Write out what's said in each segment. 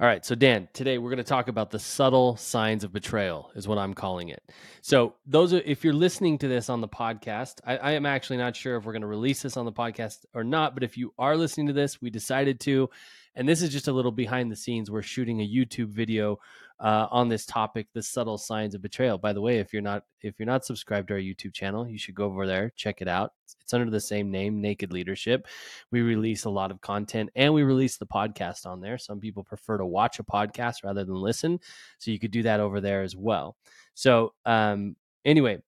All right, so Dan, today we're going to talk about the subtle signs of betrayal, is what I'm calling it. So, those are if you're listening to this on the podcast, I, I am actually not sure if we're going to release this on the podcast or not. But if you are listening to this, we decided to, and this is just a little behind the scenes. We're shooting a YouTube video uh, on this topic, the subtle signs of betrayal. By the way, if you're not if you're not subscribed to our YouTube channel, you should go over there, check it out. It's under the same name, Naked Leadership. We release a lot of content and we release the podcast on there. Some people prefer to watch a podcast rather than listen, so you could do that over there as well. So, um, anyway,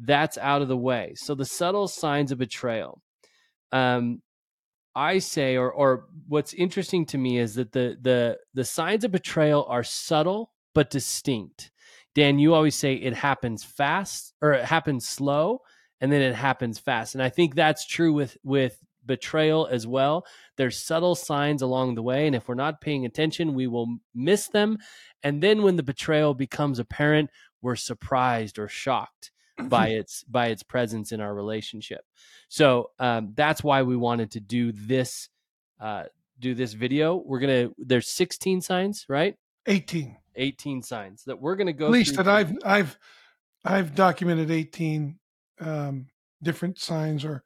that's out of the way. So the subtle signs of betrayal. Um, I say, or or what's interesting to me is that the the the signs of betrayal are subtle but distinct. Dan, you always say it happens fast or it happens slow and then it happens fast. And I think that's true with with betrayal as well. There's subtle signs along the way and if we're not paying attention, we will miss them. And then when the betrayal becomes apparent, we're surprised or shocked by its by its presence in our relationship. So um, that's why we wanted to do this uh, do this video. We're gonna there's 16 signs, right? 18. 18 signs that we're gonna go. At least that I've I've I've documented 18 um, different signs, or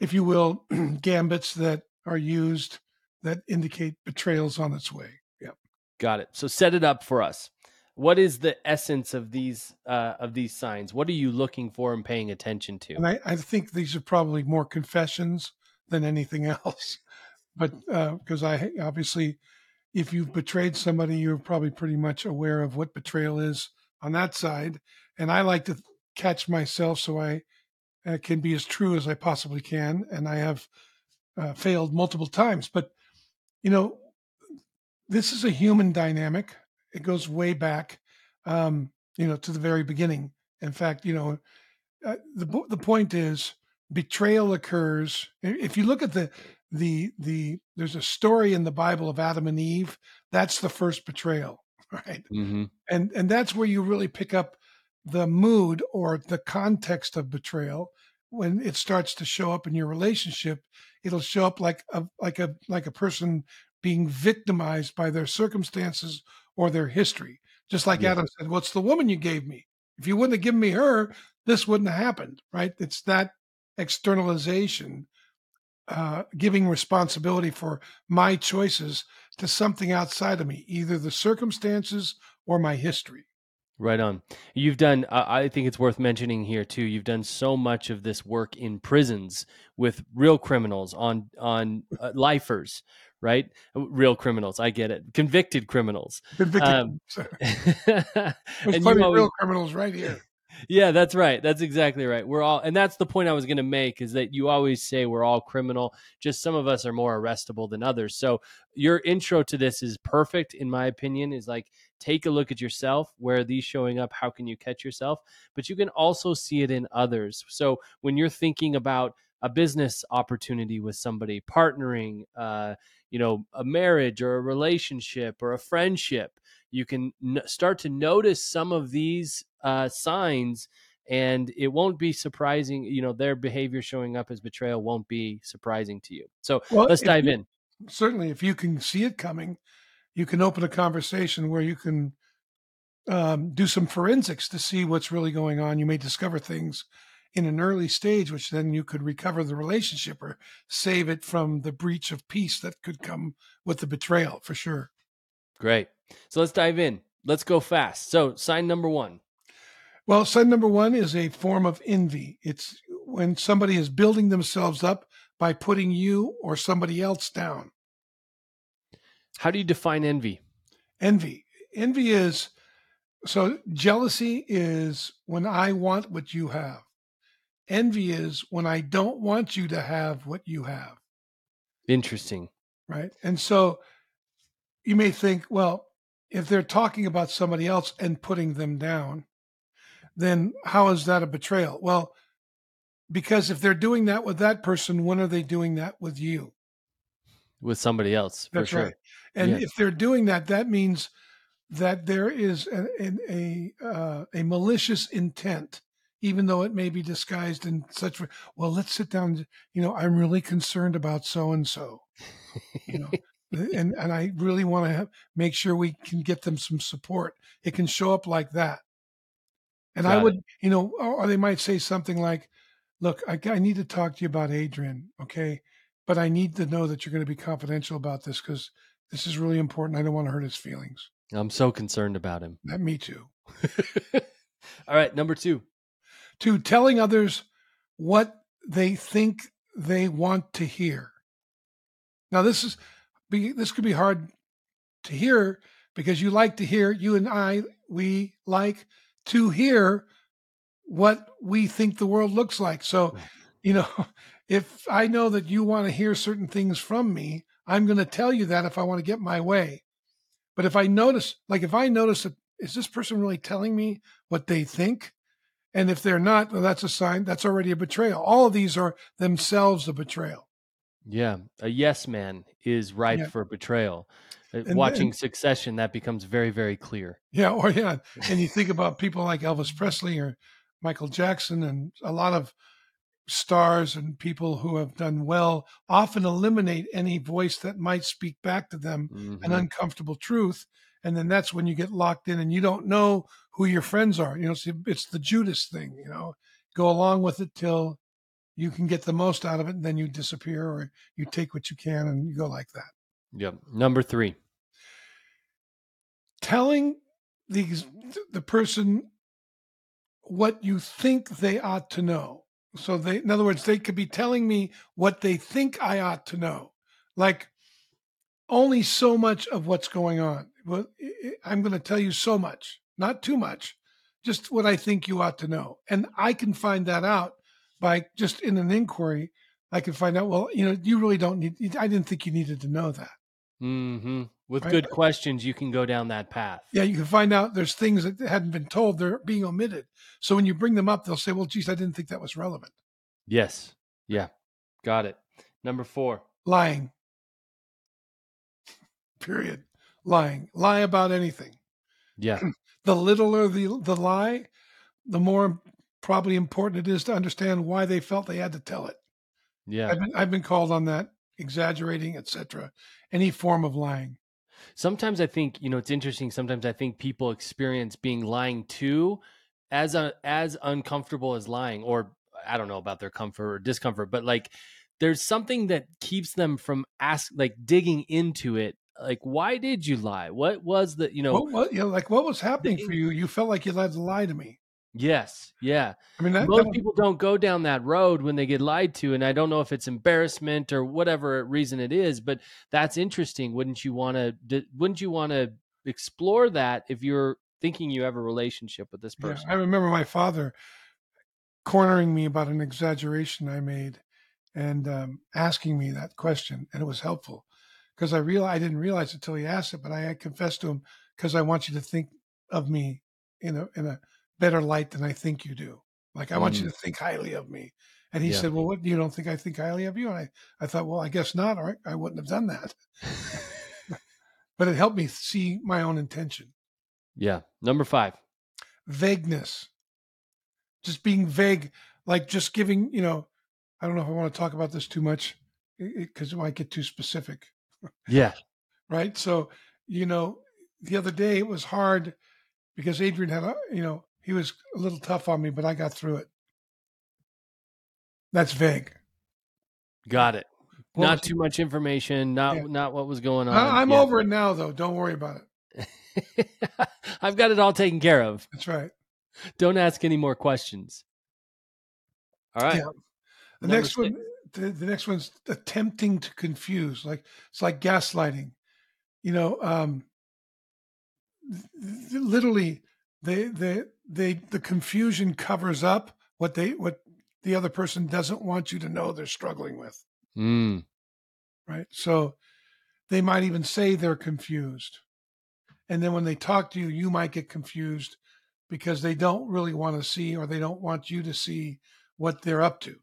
if you will, gambits that are used that indicate betrayals on its way. Yep. Got it. So set it up for us what is the essence of these uh, of these signs? What are you looking for and paying attention to? And I, I think these are probably more confessions than anything else. But because uh, I obviously, if you've betrayed somebody, you're probably pretty much aware of what betrayal is on that side. And I like to catch myself so I uh, can be as true as I possibly can. And I have uh, failed multiple times. But you know, this is a human dynamic it goes way back, um, you know, to the very beginning. In fact, you know, uh, the the point is betrayal occurs. If you look at the the the there's a story in the Bible of Adam and Eve. That's the first betrayal, right? Mm-hmm. And and that's where you really pick up the mood or the context of betrayal when it starts to show up in your relationship it'll show up like a like a like a person being victimized by their circumstances or their history. Just like yeah. Adam said, what's the woman you gave me? If you wouldn't have given me her, this wouldn't have happened, right? It's that externalization, uh, giving responsibility for my choices to something outside of me, either the circumstances or my history. Right on. You've done, uh, I think it's worth mentioning here too. You've done so much of this work in prisons with real criminals on on uh, lifers, right? Real criminals. I get it. Convicted criminals. Convicted. Um, There's plenty of real criminals right here. Yeah, that's right. That's exactly right. We're all, and that's the point I was going to make is that you always say we're all criminal. Just some of us are more arrestable than others. So your intro to this is perfect, in my opinion. Is like take a look at yourself. Where are these showing up? How can you catch yourself? But you can also see it in others. So when you're thinking about a business opportunity with somebody, partnering, uh, you know, a marriage or a relationship or a friendship, you can n- start to notice some of these uh, signs and it won't be surprising you know their behavior showing up as betrayal won't be surprising to you so well, let's dive you, in certainly if you can see it coming you can open a conversation where you can um, do some forensics to see what's really going on you may discover things in an early stage, which then you could recover the relationship or save it from the breach of peace that could come with the betrayal for sure. Great. So let's dive in. Let's go fast. So, sign number one. Well, sign number one is a form of envy. It's when somebody is building themselves up by putting you or somebody else down. How do you define envy? Envy. Envy is so jealousy is when I want what you have. Envy is when I don't want you to have what you have. Interesting. Right. And so you may think, well, if they're talking about somebody else and putting them down, then how is that a betrayal? Well, because if they're doing that with that person, when are they doing that with you? With somebody else. That's sure. right. And yes. if they're doing that, that means that there is a uh, a malicious intent even though it may be disguised in such well let's sit down you know i'm really concerned about so and so you know and and I really want to make sure we can get them some support. It can show up like that, and Got I it. would, you know, or or they might say something like, "Look, I, I need to talk to you about Adrian, okay? But I need to know that you're going to be confidential about this because this is really important. I don't want to hurt his feelings." I'm so concerned about him. That me too. All right, number two. To telling others what they think they want to hear. Now this is be this could be hard to hear because you like to hear you and I we like to hear what we think the world looks like. So, you know, if I know that you want to hear certain things from me, I'm going to tell you that if I want to get my way. But if I notice, like if I notice that is this person really telling me what they think? And if they're not, well, that's a sign that's already a betrayal. All of these are themselves a betrayal. Yeah, a yes man is ripe Yeah. for betrayal. Uh, And- Watching and- Succession, that becomes very, very clear. Yeah, or yeah, and you think about people like Elvis Presley or Michael Jackson, and a lot of stars and people who have done well often eliminate any voice that might speak back to them an Mhm. uncomfortable truth, and then that's when you get locked in, and you don't know who your friends are. You know, it's the Judas thing. You know, go along with it till you can get the most out of it, and then you disappear, or you take what you can, and you go like that. Yep. Number three. telling these the person what you think they ought to know. So they, in other words, they could be telling me what they think I ought to know, like only so much of what's going on. Well, I'm going to tell you so much, not too much, just what I think you ought to know, and I can find that out by just in an inquiry. I can find out. Well, you know, you really don't need. I didn't think you needed to know that. hmm With Right. good questions, you can go down that path. Yeah, you can find out there's things that hadn't been told, they're being omitted. So when you bring them up, they'll say, well, geez, I didn't think that was relevant. Yes. Yeah. Got it. Number four. Lying. Period. Lying. Lie about anything. Yeah. The littler the, the lie, the more probably important it is to understand why they felt they had to tell it. Yeah. I've been, I've been called on that, exaggerating, etc. Any form of lying. sometimes I think you know it's interesting. Sometimes I think people experience being lying to as a, as uncomfortable as lying, or I don't know about their comfort or discomfort, but like there's something that keeps them from ask like digging into it. Like, why did you lie? What was the you know? What, what, you know, like what was happening The- for you? You felt like you had to lie to me. Yes, yeah. I mean, that, Most that- people don't go down that road when they get lied to, and I don't know if it's embarrassment or whatever reason it is, but that's interesting. Wouldn't you want to? Wouldn't you want to explore that if you're thinking you have a relationship with this Yeah, person? I remember my father cornering me about an exaggeration I made and um, asking me that question, and it was helpful because I real I didn't realize it until he asked it, but I had confessed to him because I want you to think of me in a in a better light than I think you do. Like I want you Mm. to think highly of me. And he Yeah. said, "Well, what you don't think I think highly of you?" And I, I thought, "Well, I guess not, or I wouldn't have done that." But it helped me see my own intention. yeah. Number five. vagueness just being vague like just giving you know i don't know if i want to talk about this too much because it, might get too specific Yeah. right so you know the other day it was hard because adrian had a you know he was a little tough on me but i got through it that's vague Got it. What not too much information. Not Yeah. not what was going on. I, i'm Yeah. over it now though don't worry about it I've got it all taken care of. that's right Don't ask any more questions. All right. Yeah. The Number next one, the, the next one's attempting to confuse. Like it's like gaslighting. You know, um, th- th- literally, they, they, they, the confusion covers up what they, what the other person doesn't want you to know they're struggling with. Mm, Right. So they might even say they're confused, and then when they talk to you, you might get confused because they don't really want to see, or they don't want you to see what they're up to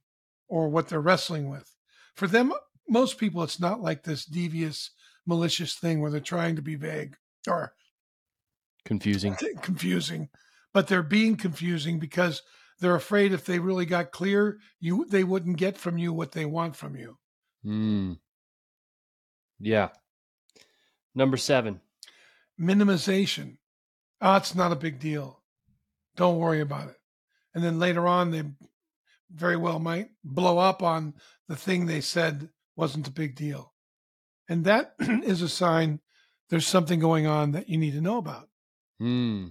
or what they're wrestling with. For them, most people, it's not like this devious, malicious thing where they're trying to be vague or confusing. confusing, but they're being confusing because they're afraid if they really got clear, you they wouldn't get from you what they want from you. Mm. Yeah. Number seven. Minimization. Oh, it's not a big deal. Don't worry about it. And then later on, they very well might blow up on the thing they said wasn't a big deal. And that is a sign there's something going on that you need to know about. Hmm.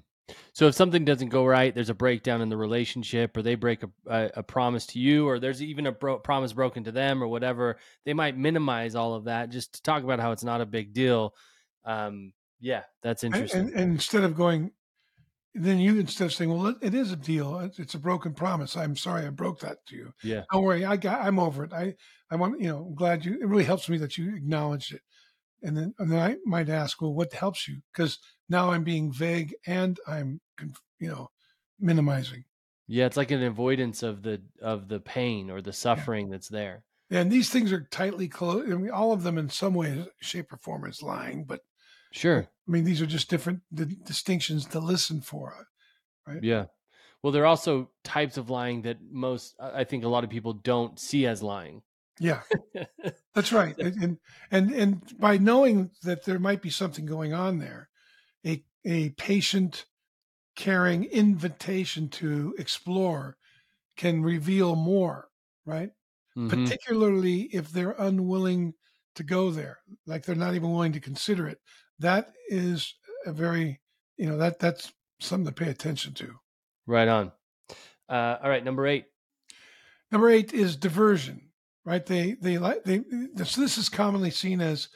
So if something doesn't go right, there's a breakdown in the relationship, or they break a, a, a promise to you, or there's even a bro- promise broken to them, or whatever. They might minimize all of that just to talk about how it's not a big deal. Um, yeah, that's interesting. And, and, and, instead of going, then you instead of saying, "Well, it, it is a deal. It's a broken promise. I'm sorry, I broke that to you. Yeah, don't worry. I got. I'm over it. I I want you know. I'm glad you. It really helps me that you acknowledged it. And then and then I might ask, well, what helps you? Because now I'm being vague and I'm you know minimizing. Yeah, it's like an avoidance of the of the pain or the suffering yeah. that's there. And these things are tightly closed. I mean, all of them in some way, shape, or form is lying, but sure. I mean, these are just different distinctions to listen for, right? Yeah. Well, there are also types of lying that most, I think, a lot of people don't see as lying. Yeah, that's right. And and and by knowing that there might be something going on there, a a patient, caring invitation to explore can reveal more. Right. Mm-hmm. Particularly if they're unwilling to go there, like they're not even willing to consider it. That is a very, you know, that that's something to pay attention to. Right on. Uh, all right, number eight. Number eight is diversion right? They they like they this this is commonly seen as,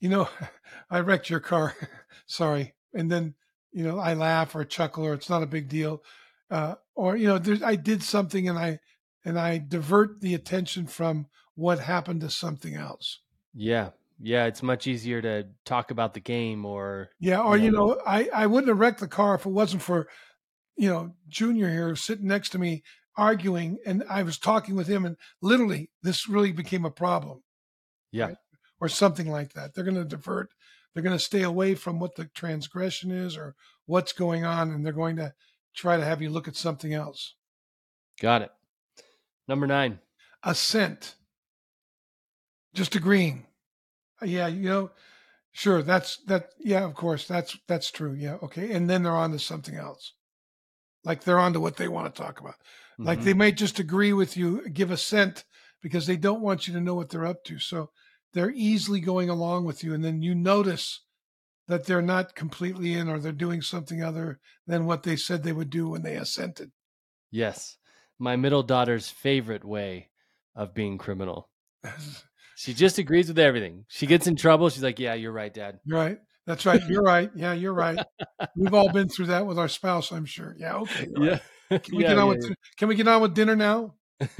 you know, I wrecked your car, sorry, and then you know I laugh or chuckle or it's not a big deal, uh, or you know there's I did something and I and I divert the attention from what happened to something else. Yeah, yeah, it's much easier to talk about the game or yeah, or you know, you know I I wouldn't have wrecked the car if it wasn't for you know Junior here sitting next to me arguing and I was talking with him and literally this really became a problem. Yeah. Right? Or something like that. They're going to divert. They're going to stay away from what the transgression is or what's going on and they're going to try to have you look at something else. Got it. Number 9. Assent. Just agreeing. Yeah, you know, sure, that's that yeah, of course, that's that's true. Yeah, okay. And then they're on to something else. Like they're on to what they want to talk about. Like mm-hmm. they might just agree with you, give assent because they don't want you to know what they're up to. So they're easily going along with you. And then you notice that they're not completely in or they're doing something other than what they said they would do when they assented. Yes. My middle daughter's favorite way of being criminal. she just agrees with everything. She gets in trouble. She's like, Yeah, you're right, dad. You're right. That's right. You're right. Yeah, you're right. We've all been through that with our spouse, I'm sure. Yeah, okay. Yeah. Right. Can we yeah, get on yeah, with yeah. Can we get on with dinner now?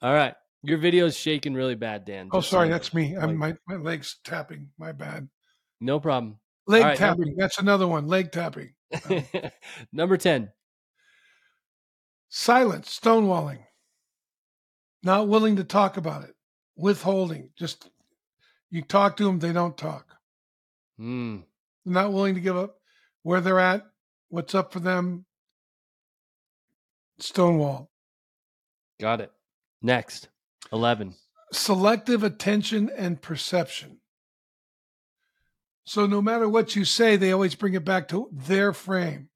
All right. Your video is shaking really bad, Dan. Oh, sorry, so that's me. I'm, my my legs tapping. My bad. No problem. Leg right, tapping. Number... That's another one. Leg tapping. number ten. Silence. Stonewalling. Not willing to talk about it. Withholding. Just you talk to them, they don't talk. Mm. Not willing to give up where they're at, what's up for them. Stonewall. Got it. Next, 11. Selective attention and perception. So no matter what you say, they always bring it back to their frame.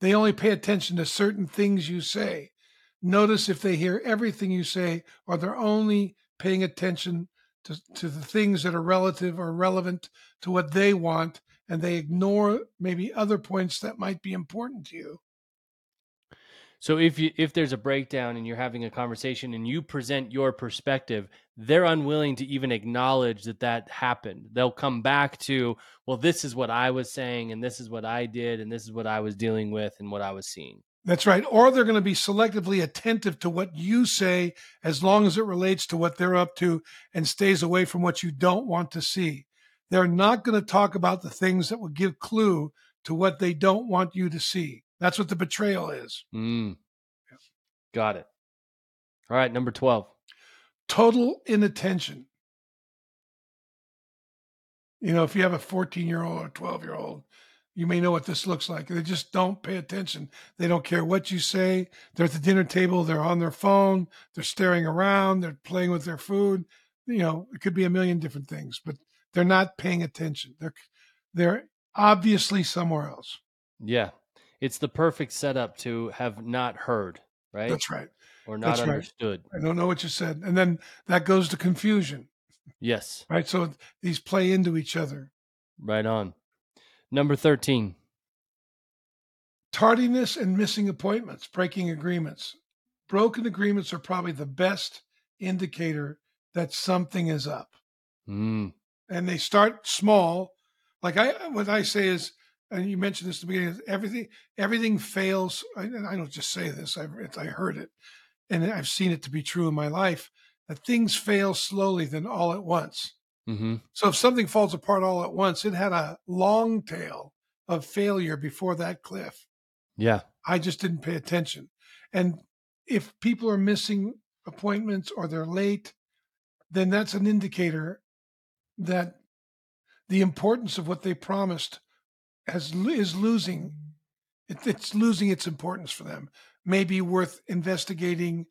They only pay attention to certain things you say. Notice if they hear everything you say, or they're only paying attention to, to the things that are relative or relevant to what they want and they ignore maybe other points that might be important to you. So if you if there's a breakdown and you're having a conversation and you present your perspective, they're unwilling to even acknowledge that that happened. They'll come back to, well, this is what I was saying and this is what I did and this is what I was dealing with and what I was seeing. That's right. Or they're going to be selectively attentive to what you say as long as it relates to what they're up to and stays away from what you don't want to see. They're not going to talk about the things that will give clue to what they don't want you to see. That's what the betrayal is. Mm. Got it. All right, number 12. Total inattention. You know, if you have a 14 year old or 12 year old, you may know what this looks like. They just don't pay attention. They don't care what you say. They're at the dinner table, they're on their phone, they're staring around, they're playing with their food. you know, it could be a million different things, but they're not paying attention. They're they're obviously somewhere else. Yeah. It's the perfect setup to have not heard, right? That's right. Or not That's right. understood. I don't know what you said. And then that goes to confusion, Yes. right? So these play into each other. Right on. Number 13. Tardiness and missing appointments, breaking agreements. Broken agreements are probably the best indicator that something is up. Mm. And they start small. Like I, what I say is, and you mentioned this at the beginning, everything, everything fails. I, and I don't just say this, I, I heard it and I've seen it to be true in my life that things fail slowly than all at once. hmm So if something falls apart all at once, it had a long tail of failure before that cliff. Yeah. I just didn't pay attention. And if people are missing appointments or they're late, then that's an indicator that the importance of what they promised has is losing. It, it's losing its importance for them. Maybe worth investigating,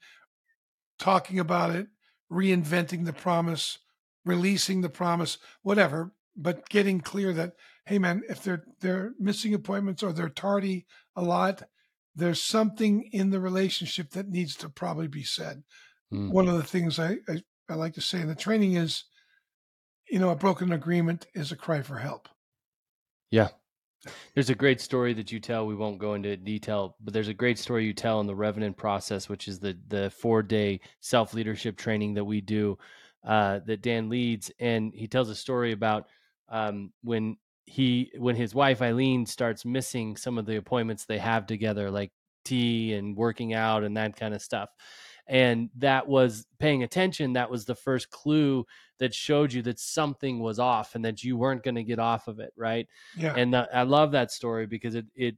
talking about it, reinventing the promise, releasing the promise, whatever. But getting clear that hey man, if they're they're missing appointments or they're tardy a lot, there's something in the relationship that needs to probably be said. Mm. One of the things I, I, I like to say in the training is, you know, a broken agreement is a cry for help. Yeah. There's a great story that you tell. We won't go into detail, but there's a great story you tell in the Revenant process, which is the the four day self leadership training that we do uh, that Dan leads, and he tells a story about um, when he when his wife Eileen starts missing some of the appointments they have together, like tea and working out and that kind of stuff. And that was paying attention. That was the first clue that showed you that something was off and that you weren't going to get off of it, right? Yeah. and uh, I love that story because it it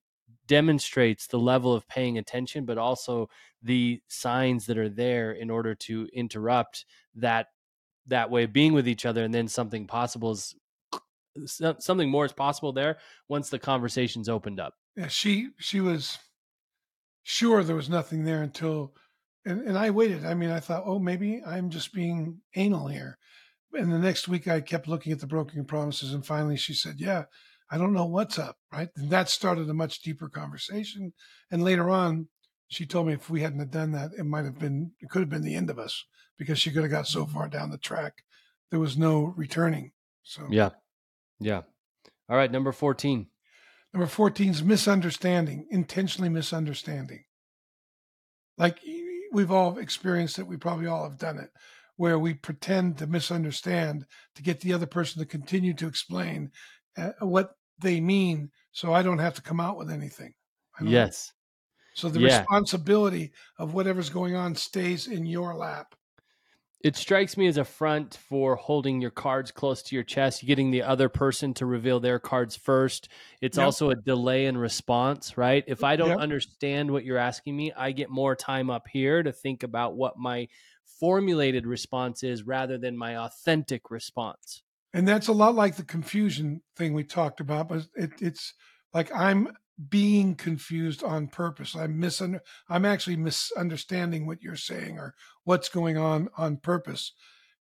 demonstrates the level of paying attention, but also the signs that are there in order to interrupt that that way of being with each other, and then something possible is something more is possible there once the conversation's opened up. yeah, she she was sure there was nothing there until and, and I waited. I mean, I thought, oh, maybe I'm just being anal here. And the next week I kept looking at the broken promises and finally she said, Yeah, I don't know what's up, right? And that started a much deeper conversation. And later on, she told me if we hadn't have done that, it might have been it could have been the end of us because she could have got so mm-hmm. far down the track. There was no returning. So Yeah, yeah. All right, number fourteen. Number 14 is misunderstanding, intentionally misunderstanding. Like we've all experienced it, we probably all have done it, where we pretend to misunderstand to get the other person to continue to explain uh, what they mean so I don't have to come out with anything. Yes, So the Yeah. responsibility of whatever's going on stays in your lap. It strikes me as a front for holding your cards close to your chest, getting the other person to reveal their cards first. It's Yep. also a delay in response, right? If I don't Yep. understand what you're asking me, I get more time up here to think about what my formulated response is rather than my authentic response. And that's a lot like the confusion thing we talked about, but it, it's like I'm being confused on purpose. I'm misun- I'm actually misunderstanding what you're saying or what's going on on purpose.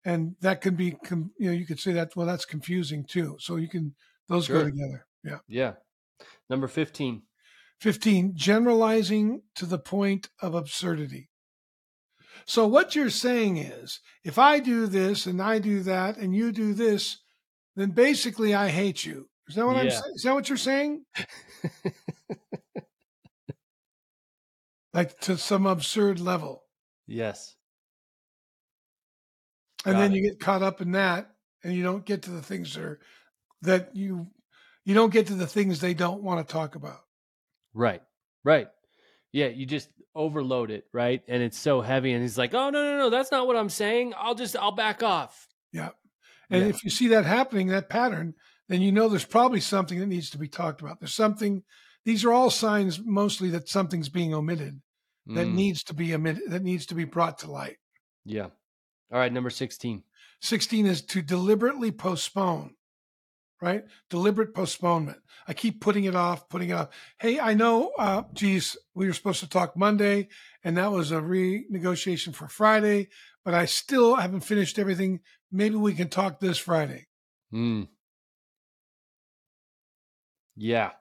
And that can be, com- you know, you could say that, well, that's confusing too. So you can, those go together. Yeah. Yeah. Number 15. 15, generalizing to the point of absurdity. So what you're saying is, if I do this and I do that and you do this, then basically I hate you. Is that what I'm saying? Is that what you're saying? like to some absurd level. yes. And Got then it. you get caught up in that and you don't get to the things that are that you you don't get to the things they don't want to talk about. Right. Right. Yeah, you just overload it, right? And it's so heavy and he's like, "Oh, no, no, no, that's not what I'm saying. I'll just I'll back off." Yeah. And Yeah. if you see that happening, that pattern, then you know there's probably something that needs to be talked about. There's something, these are all signs mostly that something's being omitted that Mm, needs to be omitted, that needs to be brought to light. yeah. All right, number 16. 16 is to deliberately postpone, right? Deliberate postponement. I keep putting it off, putting it off. Hey, I know, uh, geez, we were supposed to talk Monday and that was a renegotiation for Friday, but I still haven't finished everything. Maybe we can talk this Friday. Mm. Yeah.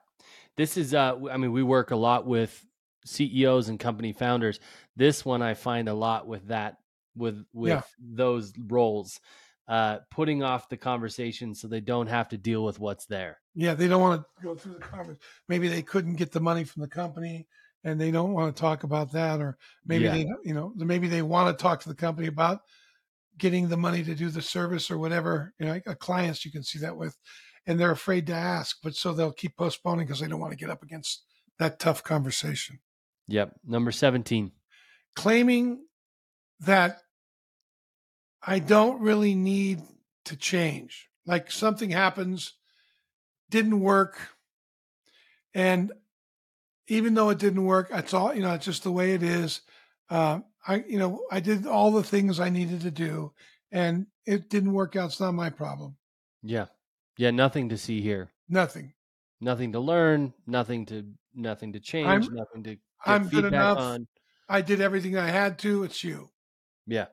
This is uh I mean we work a lot with CEOs and company founders. This one I find a lot with that with with Yeah. those roles uh putting off the conversation so they don't have to deal with what's there. Yeah, they don't want to go through the conference. Maybe they couldn't get the money from the company and they don't want to talk about that. Or maybe Yeah. they, you know, maybe they want to talk to the company about getting the money to do the service or whatever. You know, uh, clients you can see that with, and they're afraid to ask, but so they'll keep postponing because they don't want to get up against that tough conversation. Yep. Number 17. Claiming that I don't really need to change. Like something happens, didn't work. And even though it didn't work, it's all, you know, it's just the way it is. Uh, I, you know, I did all the things I needed to do and it didn't work out. It's not my problem. Yeah. Yeah, nothing to see here. Nothing. Nothing to learn, nothing to nothing to change, I'm- nothing to I'm good enough. on. I did everything I had to. It's you. Yeah.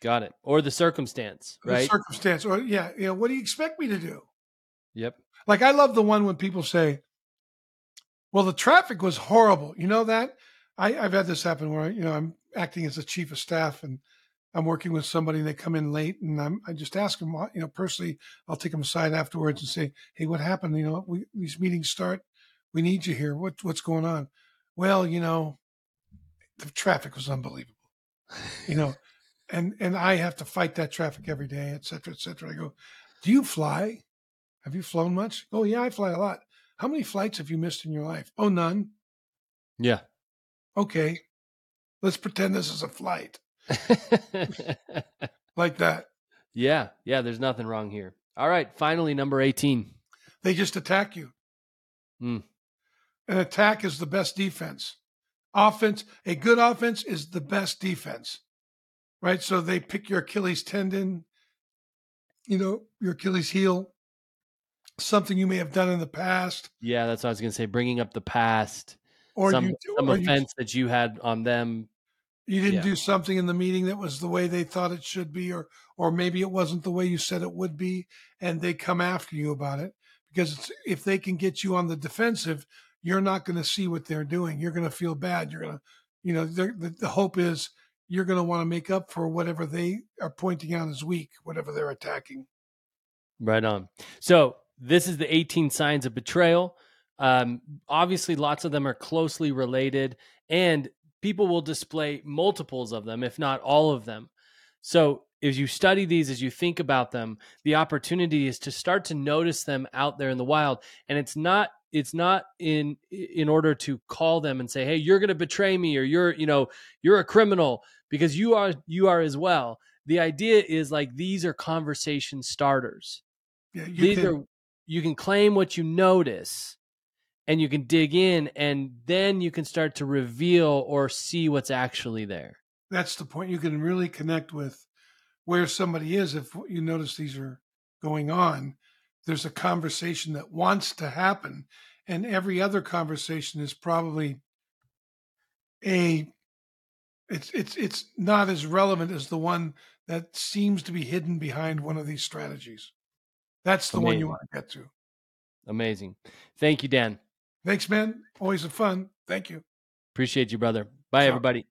Got it. Or the circumstance, The right? circumstance. Or yeah, you know, what do you expect me to do? yep. Like I love the one when people say, "Well, the traffic was horrible." You know that? I, I've had this happen where you know I'm acting as a chief of staff and I'm working with somebody and they come in late and I'm I just ask them, you know, personally, I'll take them aside afterwards and say, "Hey, what happened? You know, we, these meetings start. We need you here. What what's going on?" Well, you know, the traffic was unbelievable. You know, and and I have to fight that traffic every day, et cetera, et cetera. I go, "Do you fly?" Have you flown much? Oh, yeah, I fly a lot. How many flights have you missed in your life? Oh, none. Yeah. Okay. Let's pretend this is a flight like that. yeah. Yeah. There's nothing wrong here. All right. Finally, number 18. They just attack you. Hmm. An attack is the best defense. Offense, a good offense is the best defense, right? So they pick your Achilles tendon, you know, your Achilles heel, something you may have done in the past, Yeah. That's what I was going to say. Bringing up the past, or some, you, some or you offense that you had on them. You didn't Yeah. do something in the meeting that was the way they thought it should be or or maybe it wasn't the way you said it would be and they come after you about it because it's, if they can get you on the defensive you're not going to see what they're doing you're going to feel bad you're going to you know the, the hope is you're going to want to make up for whatever they are pointing out as weak whatever they're attacking Right on. So this is the 18 signs of betrayal. Um, obviously, lots of them are closely related, and people will display multiples of them, if not all of them. So as you study these, as you think about them, the opportunity is to start to notice them out there in the wild. And it's not it's not in in order to call them and say, "Hey, you're going to betray me," or "You're you know you're a criminal," because you are you are as well. The idea is like these are conversation starters yeah you these can, are you can claim what you notice and you can dig in and then you can start to reveal or see what's actually there. That's the point. You can really connect with where somebody is if you notice these are going on. There's a conversation that wants to happen and every other conversation is probably a it's it's it's not as relevant as the one that seems to be hidden behind one of these strategies. That's the one you want to get to. Amazing. Thank you dan thanks man. Always a fun. Thank you. Appreciate you brother. Bye Ciao. everybody